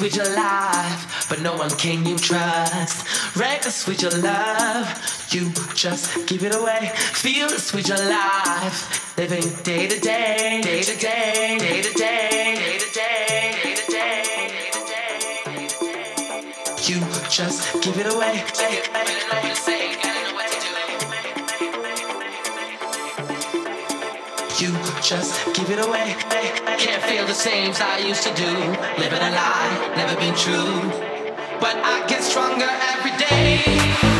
Switch of life, but no one can you trust. Wreck the switch of love, you just give it away. Feel the switch of life, living day to day, day to day, day to day, day to day, day to day. You just give it away. You just give it away. Can't feel the same as I used to do. Living a lie, never been true. But I get stronger every day.